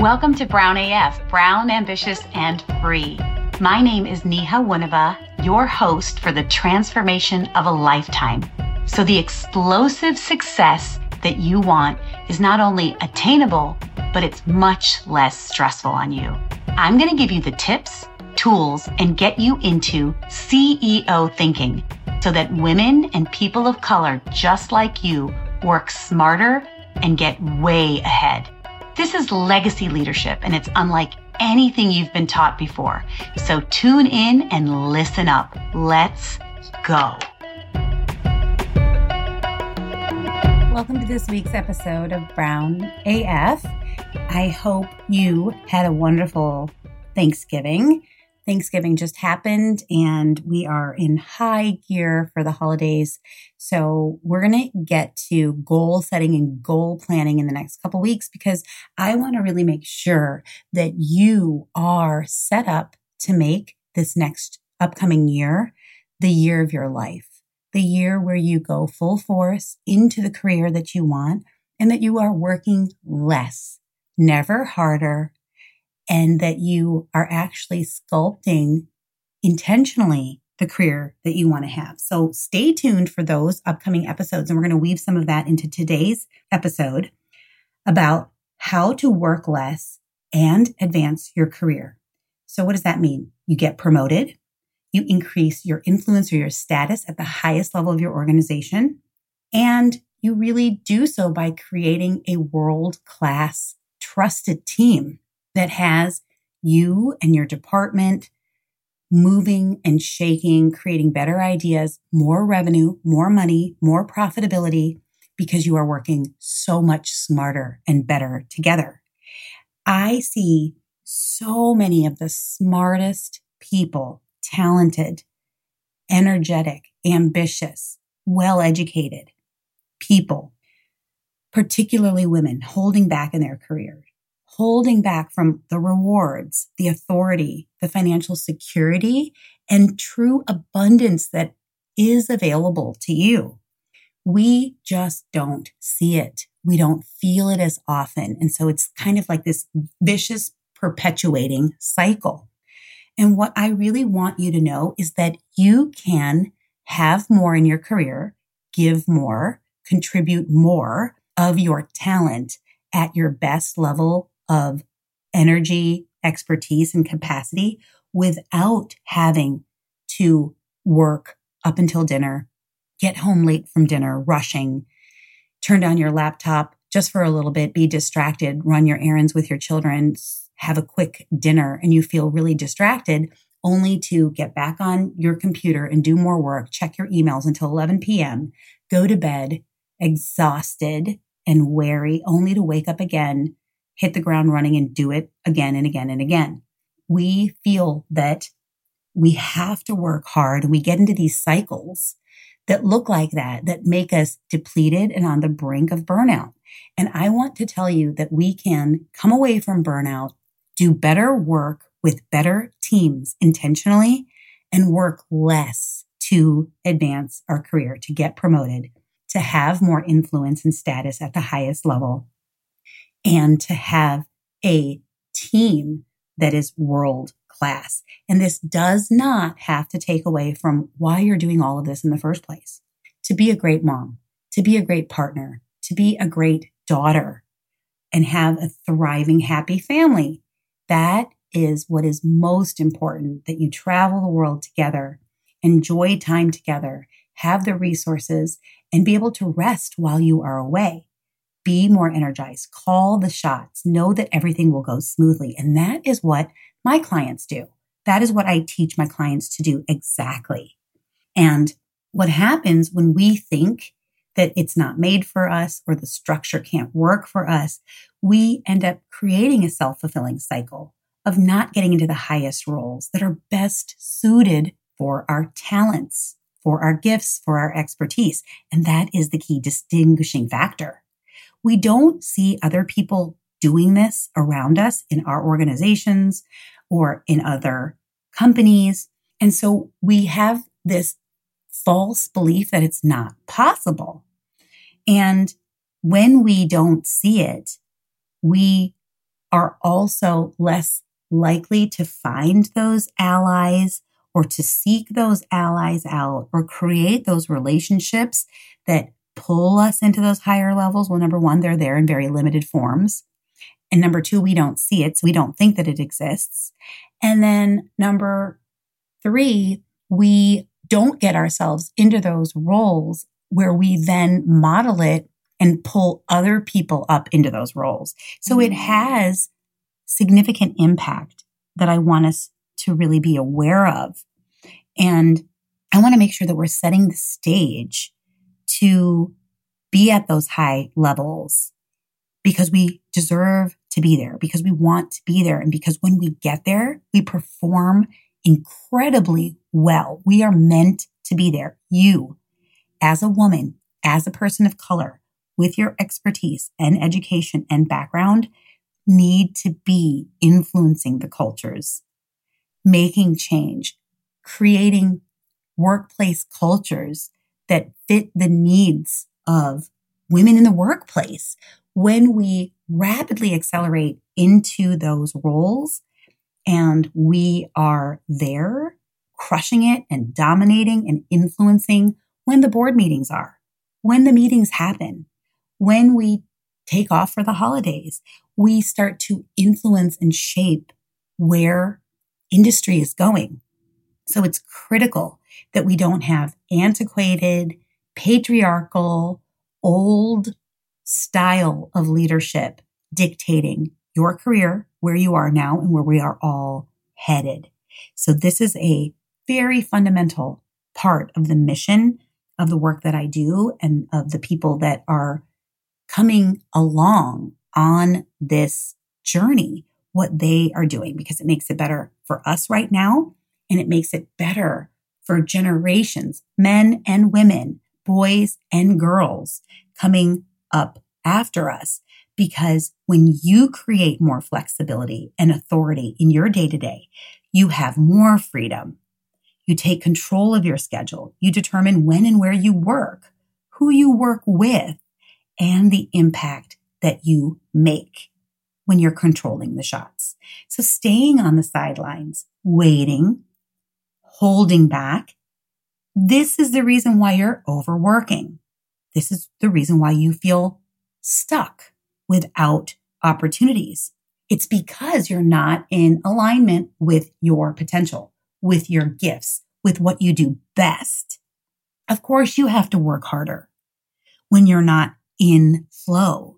Welcome to Brown AF, Brown, Ambitious, and Free. My name is Niha Wunava, your host for the transformation of a lifetime. So the explosive success that you want is not only attainable, but it's much less stressful on you. I'm going to give you the tips, tools, and get you into CEO thinking so that women and people of color just like you work smarter and get way ahead. This is legacy leadership, and it's unlike anything you've been taught before. So tune in and listen up. Let's go. Welcome to this week's episode of Brown AF. I hope you had a wonderful Thanksgiving. Thanksgiving just happened and we are in high gear for the holidays. So we're going to get to goal setting and goal planning in the next couple weeks because I want to really make sure that you are set up to make this next upcoming year the year of your life, the year where you go full force into the career that you want and that you are working less, never harder, and that you are actually sculpting intentionally the career that you want to have. So stay tuned for those upcoming episodes. And we're going to weave some of that into today's episode about how to work less and advance your career. So what does that mean? You get promoted. You increase your influence or your status at the highest level of your organization. And you really do so by creating a world class trusted team that has you and your department moving and shaking, creating better ideas, more revenue, more money, more profitability because you are working so much smarter and better together. I see so many of the smartest people, talented, energetic, ambitious, well educated people, particularly women holding back in their careers holding back from the rewards, the authority, the financial security, and true abundance that is available to you. We just don't see it. We don't feel it as often. And so it's kind of like this vicious perpetuating cycle. And what I really want you to know is that you can have more in your career, give more, contribute more of your talent at your best level of energy, expertise, and capacity without having to work up until dinner, get home late from dinner, rushing, turn down your laptop just for a little bit, be distracted, run your errands with your children, have a quick dinner, and you feel really distracted only to get back on your computer and do more work, check your emails until 11 p.m., go to bed exhausted and weary, only to wake up again hit the ground running and do it again and again and again. We feel that we have to work hard and we get into these cycles that look like that, that make us depleted and on the brink of burnout. And I want to tell you that we can come away from burnout, do better work with better teams intentionally and work less to advance our career, to get promoted, to have more influence and status at the highest level and to have a team that is world class. And this does not have to take away from why you're doing all of this in the first place. To be a great mom, to be a great partner, to be a great daughter and have a thriving, happy family. That is what is most important that you travel the world together, enjoy time together, have the resources and be able to rest while you are away be more energized, call the shots, know that everything will go smoothly. And that is what my clients do. That is what I teach my clients to do exactly. And what happens when we think that it's not made for us or the structure can't work for us, we end up creating a self fulfilling cycle of not getting into the highest roles that are best suited for our talents, for our gifts, for our expertise. And that is the key distinguishing factor we don't see other people doing this around us in our organizations or in other companies. And so we have this false belief that it's not possible. And when we don't see it, we are also less likely to find those allies or to seek those allies out or create those relationships that pull us into those higher levels. Well, number one, they're there in very limited forms. And number two, we don't see it. So we don't think that it exists. And then number three, we don't get ourselves into those roles where we then model it and pull other people up into those roles. So it mm-hmm. has significant impact that I want us to really be aware of. And I want to make sure that we're setting the stage to be at those high levels because we deserve to be there, because we want to be there. And because when we get there, we perform incredibly well. We are meant to be there. You, as a woman, as a person of color, with your expertise and education and background, need to be influencing the cultures, making change, creating workplace cultures that fit the needs of women in the workplace. When we rapidly accelerate into those roles and we are there crushing it and dominating and influencing when the board meetings are, when the meetings happen, when we take off for the holidays, we start to influence and shape where industry is going. So it's critical that we don't have antiquated, patriarchal, old style of leadership dictating your career, where you are now and where we are all headed. So this is a very fundamental part of the mission of the work that I do and of the people that are coming along on this journey, what they are doing, because it makes it better for us right now. And it makes it better for generations, men and women, boys and girls coming up after us. Because when you create more flexibility and authority in your day to day, you have more freedom. You take control of your schedule. You determine when and where you work, who you work with, and the impact that you make when you're controlling the shots. So staying on the sidelines, waiting, holding back. This is the reason why you're overworking. This is the reason why you feel stuck without opportunities. It's because you're not in alignment with your potential, with your gifts, with what you do best. Of course, you have to work harder when you're not in flow.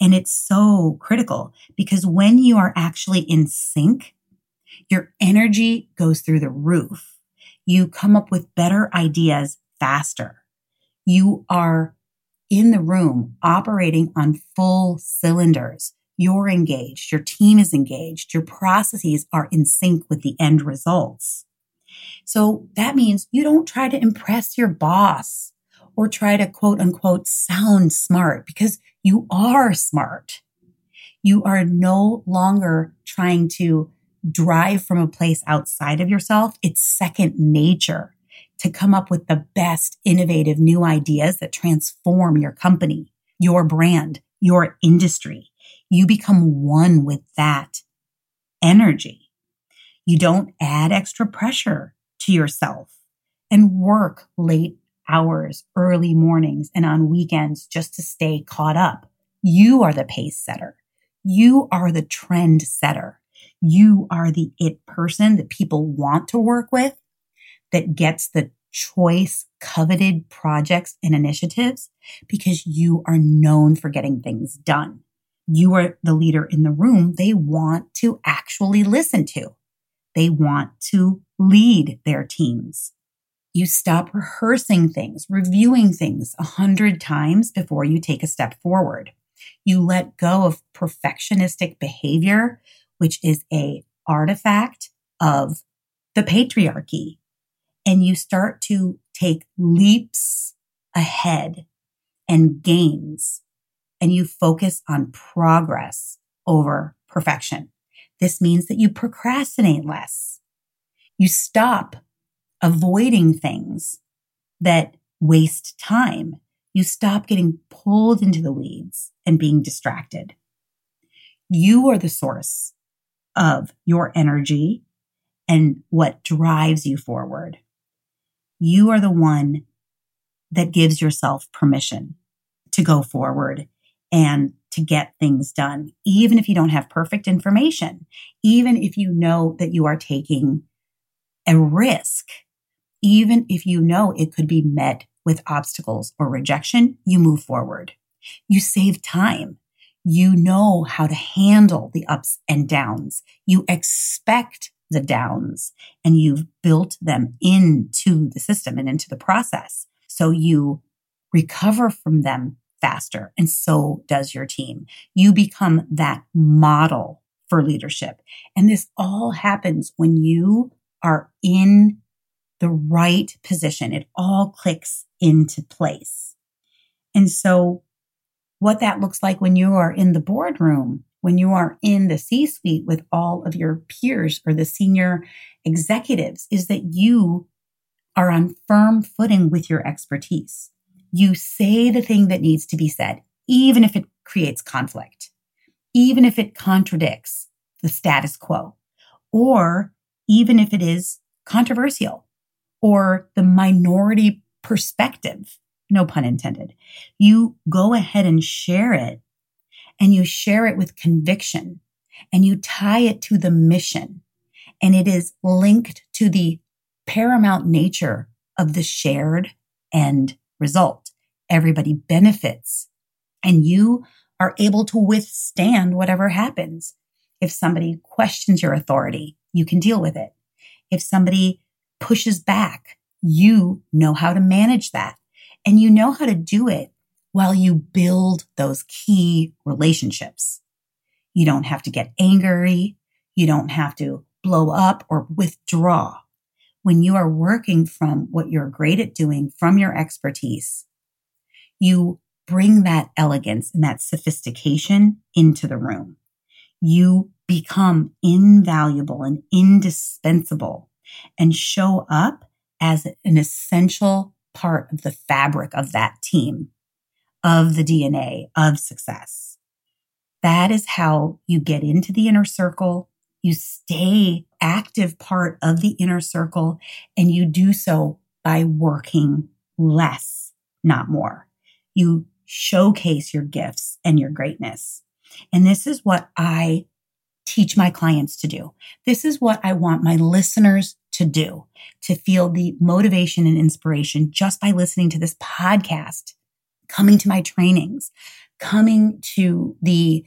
And it's so critical because when you are actually in sync, your energy goes through the roof. You come up with better ideas faster. You are in the room operating on full cylinders. You're engaged. Your team is engaged. Your processes are in sync with the end results. So that means you don't try to impress your boss or try to quote unquote sound smart because you are smart. You are no longer trying to drive from a place outside of yourself. It's second nature to come up with the best innovative new ideas that transform your company, your brand, your industry. You become one with that energy. You don't add extra pressure to yourself and work late hours, early mornings, and on weekends just to stay caught up. You are the pace setter. You are the trend setter. You are the it person that people want to work with that gets the choice, coveted projects and initiatives because you are known for getting things done. You are the leader in the room they want to actually listen to. They want to lead their teams. You stop rehearsing things, reviewing things a hundred times before you take a step forward. You let go of perfectionistic behavior, which is a artifact of the patriarchy. And you start to take leaps ahead and gains and you focus on progress over perfection. This means that you procrastinate less. You stop avoiding things that waste time. You stop getting pulled into the weeds and being distracted. You are the source of your energy and what drives you forward. You are the one that gives yourself permission to go forward and to get things done, even if you don't have perfect information, even if you know that you are taking a risk, even if you know it could be met with obstacles or rejection, you move forward. You save time. You know how to handle the ups and downs. You expect the downs and you've built them into the system and into the process. So you recover from them faster. And so does your team. You become that model for leadership. And this all happens when you are in the right position. It all clicks into place. And so what that looks like when you are in the boardroom, when you are in the C suite with all of your peers or the senior executives is that you are on firm footing with your expertise. You say the thing that needs to be said, even if it creates conflict, even if it contradicts the status quo, or even if it is controversial or the minority perspective, no pun intended. You go ahead and share it and you share it with conviction and you tie it to the mission and it is linked to the paramount nature of the shared end result. Everybody benefits and you are able to withstand whatever happens. If somebody questions your authority, you can deal with it. If somebody pushes back, you know how to manage that and you know how to do it while you build those key relationships. You don't have to get angry. You don't have to blow up or withdraw when you are working from what you're great at doing from your expertise, you bring that elegance and that sophistication into the room. You become invaluable and indispensable and show up as an essential part of the fabric of that team, of the DNA of success. That is how you get into the inner circle you stay active part of the inner circle and you do so by working less, not more. You showcase your gifts and your greatness. And this is what I teach my clients to do. This is what I want my listeners to do to feel the motivation and inspiration just by listening to this podcast, coming to my trainings, coming to the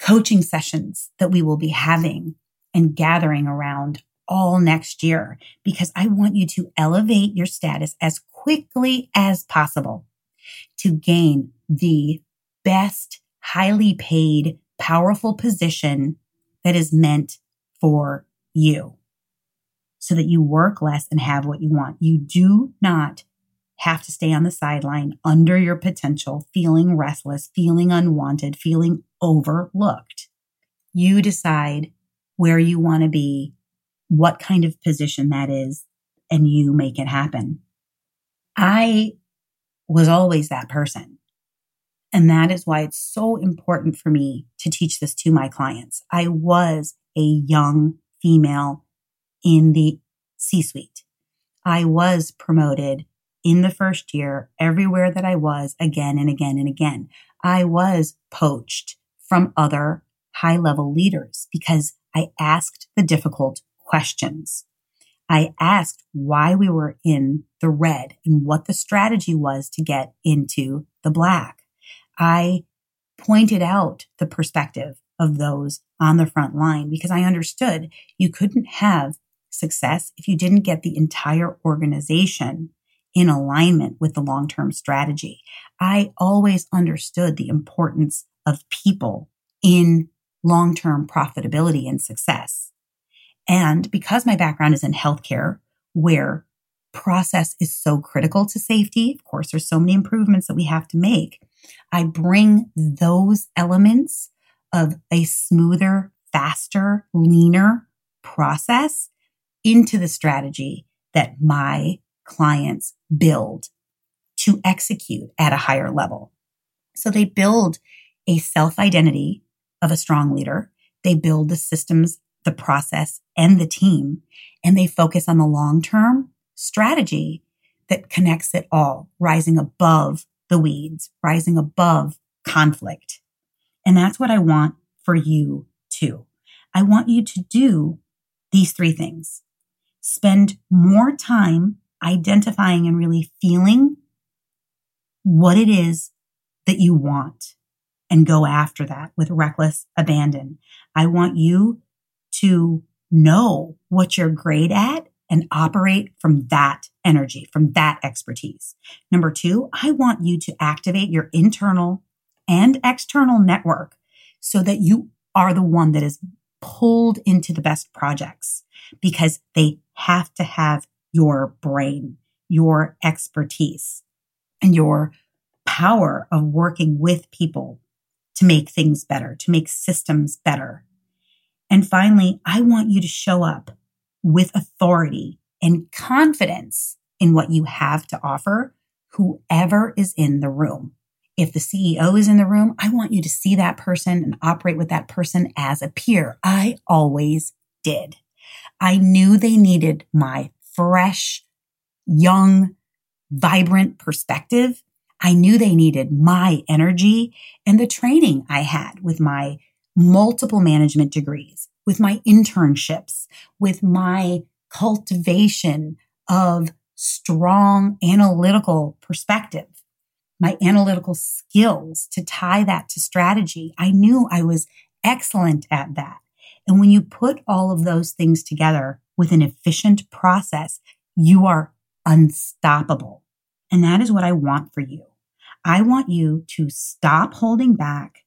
coaching sessions that we will be having and gathering around all next year because I want you to elevate your status as quickly as possible to gain the best, highly paid, powerful position that is meant for you so that you work less and have what you want. You do not have to stay on the sideline under your potential, feeling restless, feeling unwanted, feeling overlooked. You decide where you want to be, what kind of position that is, and you make it happen. I was always that person. And that is why it's so important for me to teach this to my clients. I was a young female in the C suite. I was promoted in the first year, everywhere that I was again and again and again. I was poached from other high level leaders because I asked the difficult questions. I asked why we were in the red and what the strategy was to get into the black. I pointed out the perspective of those on the front line because I understood you couldn't have success if you didn't get the entire organization in alignment with the long term strategy. I always understood the importance of people in long term profitability and success. And because my background is in healthcare, where process is so critical to safety, of course, there's so many improvements that we have to make. I bring those elements of a smoother, faster, leaner process into the strategy that my clients build to execute at a higher level. So they build a self identity of a strong leader. They build the systems, the process, and the team, and they focus on the long term strategy that connects it all, rising above the weeds, rising above conflict. And that's what I want for you too. I want you to do these three things. Spend more time identifying and really feeling what it is that you want and go after that with reckless abandon. I want you to know what you're great at and operate from that energy, from that expertise. Number two, I want you to activate your internal and external network so that you are the one that is pulled into the best projects because they have to have your brain, your expertise, and your power of working with people to make things better, to make systems better. And finally, I want you to show up with authority and confidence in what you have to offer, whoever is in the room. If the CEO is in the room, I want you to see that person and operate with that person as a peer. I always did. I knew they needed my fresh, young, vibrant perspective. I knew they needed my energy and the training I had with my multiple management degrees, with my internships, with my cultivation of strong analytical perspective, my analytical skills to tie that to strategy. I knew I was excellent at that. And when you put all of those things together with an efficient process, you are unstoppable. And that is what I want for you. I want you to stop holding back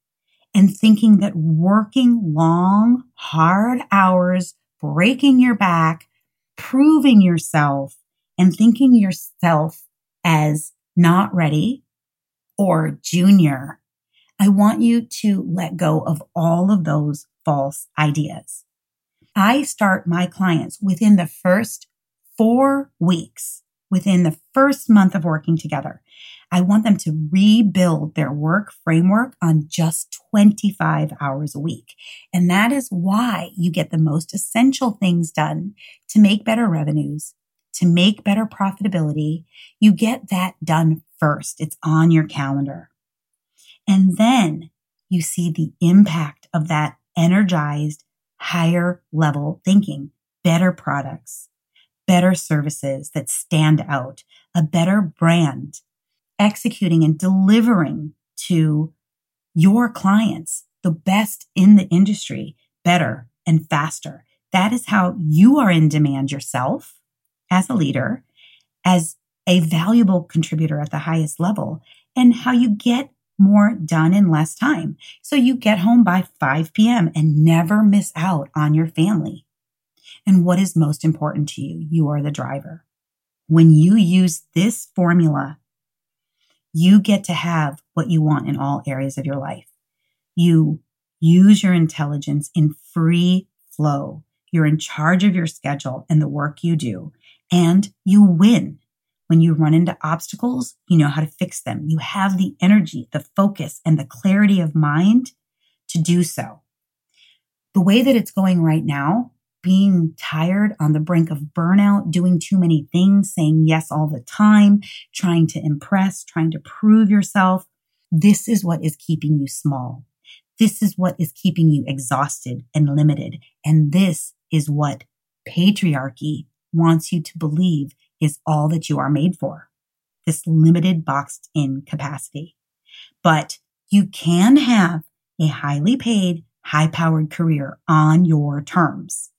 and thinking that working long, hard hours, breaking your back, proving yourself and thinking yourself as not ready or junior. I want you to let go of all of those false ideas. I start my clients within the first four weeks, within the first month of working together. I want them to rebuild their work framework on just 25 hours a week. And that is why you get the most essential things done to make better revenues, to make better profitability. You get that done first. It's on your calendar. And then you see the impact of that energized, higher level thinking, better products, better services that stand out, a better brand, executing and delivering to your clients the best in the industry better and faster. That is how you are in demand yourself as a leader, as a valuable contributor at the highest level, and how you get more done in less time. So you get home by 5 p.m. and never miss out on your family. And what is most important to you? You are the driver. When you use this formula, you get to have what you want in all areas of your life. You use your intelligence in free flow. You're in charge of your schedule and the work you do, and you win. When you run into obstacles, you know how to fix them. You have the energy, the focus, and the clarity of mind to do so. The way that it's going right now, being tired on the brink of burnout, doing too many things, saying yes all the time, trying to impress, trying to prove yourself. This is what is keeping you small. This is what is keeping you exhausted and limited. And this is what patriarchy wants you to believe is all that you are made for. This limited boxed in capacity. But you can have a highly paid, high powered career on your terms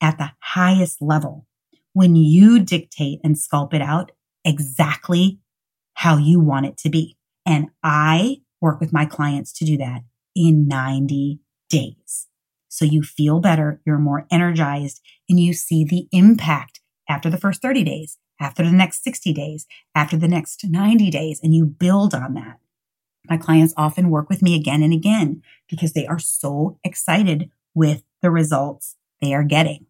at the highest level when you dictate and sculpt it out exactly how you want it to be. And I work with my clients to do that in 90 days. So you feel better, you're more energized, and you see the impact after the first 30 days, after the next 60 days, after the next 90 days, and you build on that. My clients often work with me again and again because they are so excited with the results they are getting.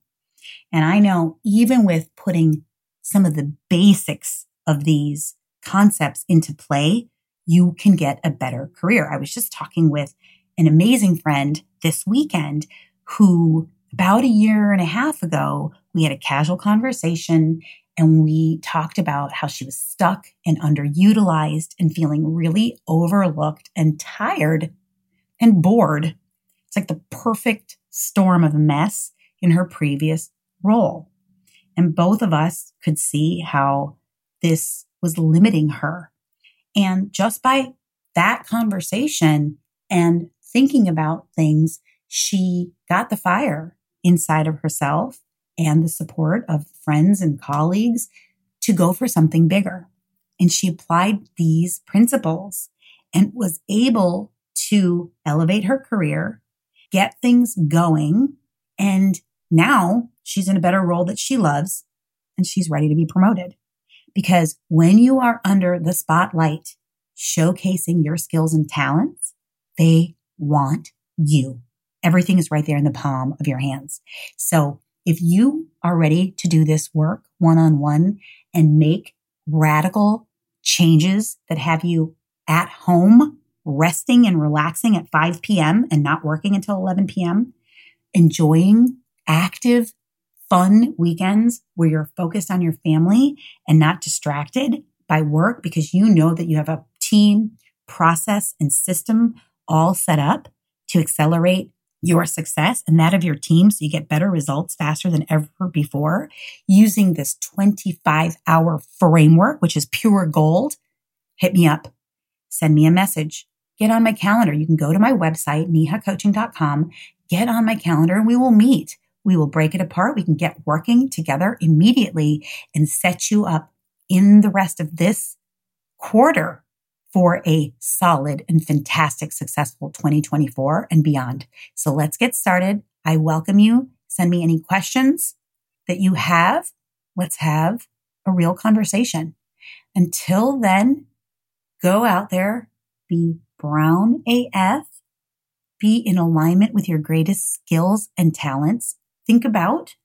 And I know even with putting some of the basics of these concepts into play, you can get a better career. I was just talking with an amazing friend, this weekend who about a year and a half ago, we had a casual conversation and we talked about how she was stuck and underutilized and feeling really overlooked and tired and bored. It's like the perfect storm of mess in her previous role. And both of us could see how this was limiting her. And just by that conversation and thinking about things, she got the fire inside of herself and the support of friends and colleagues to go for something bigger. And she applied these principles and was able to elevate her career, get things going. And now she's in a better role that she loves and she's ready to be promoted. Because when you are under the spotlight, showcasing your skills and talents, they want you. Everything is right there in the palm of your hands. So if you are ready to do this work one on one and make radical changes that have you at home, resting and relaxing at 5 p.m. and not working until 11 p.m., enjoying active, fun weekends where you're focused on your family and not distracted by work because you know that you have a team, process, and system all set up to accelerate your success and that of your team so you get better results faster than ever before using this 25 hour framework, which is pure gold, hit me up. Send me a message. Get on my calendar. You can go to my website, nihacoaching.com, get on my calendar and we will meet. We will break it apart. We can get working together immediately and set you up in the rest of this quarter for a solid and fantastic, successful 2024 and beyond. So let's get started. I welcome you. Send me any questions that you have. Let's have a real conversation. Until then, go out there, be brown AF, be in alignment with your greatest skills and talents. Think about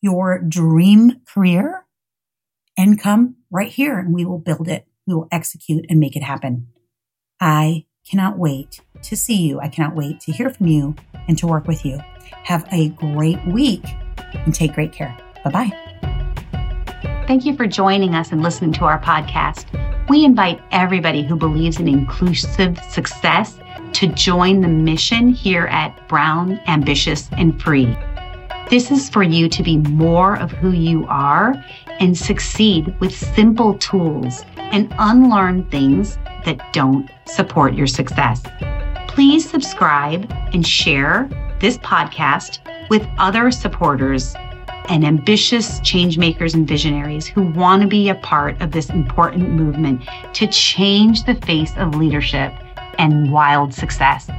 your dream career and come right here and we will build it we will execute and make it happen. I cannot wait to see you. I cannot wait to hear from you and to work with you. Have a great week and take great care. Bye bye. Thank you for joining us and listening to our podcast. We invite everybody who believes in inclusive success to join the mission here at Brown, Ambitious, and Free. This is for you to be more of who you are and succeed with simple tools and unlearn things that don't support your success. Please subscribe and share this podcast with other supporters and ambitious changemakers and visionaries who want to be a part of this important movement to change the face of leadership and wild success.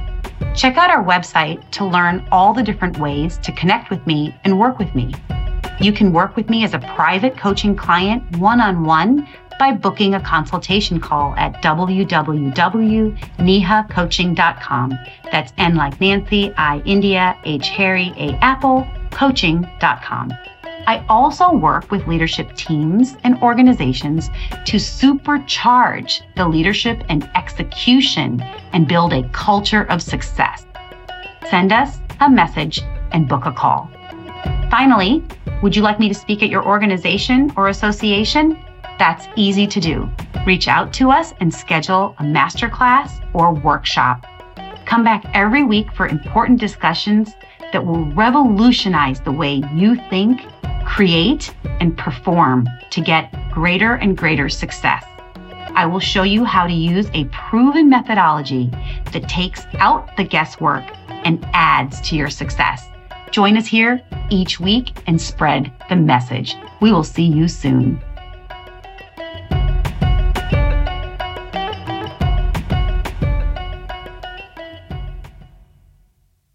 Check out our website to learn all the different ways to connect with me and work with me. You can work with me as a private coaching client one on one by booking a consultation call at www.nihacoaching.com. That's N like Nancy, I India, H Harry, A Apple, coaching.com. I also work with leadership teams and organizations to supercharge the leadership and execution and build a culture of success. Send us a message and book a call. Finally, would you like me to speak at your organization or association? That's easy to do. Reach out to us and schedule a masterclass or workshop. Come back every week for important discussions that will revolutionize the way you think, create, and perform to get greater and greater success. I will show you how to use a proven methodology that takes out the guesswork and adds to your success. Join us here each week and spread the message. We will see you soon.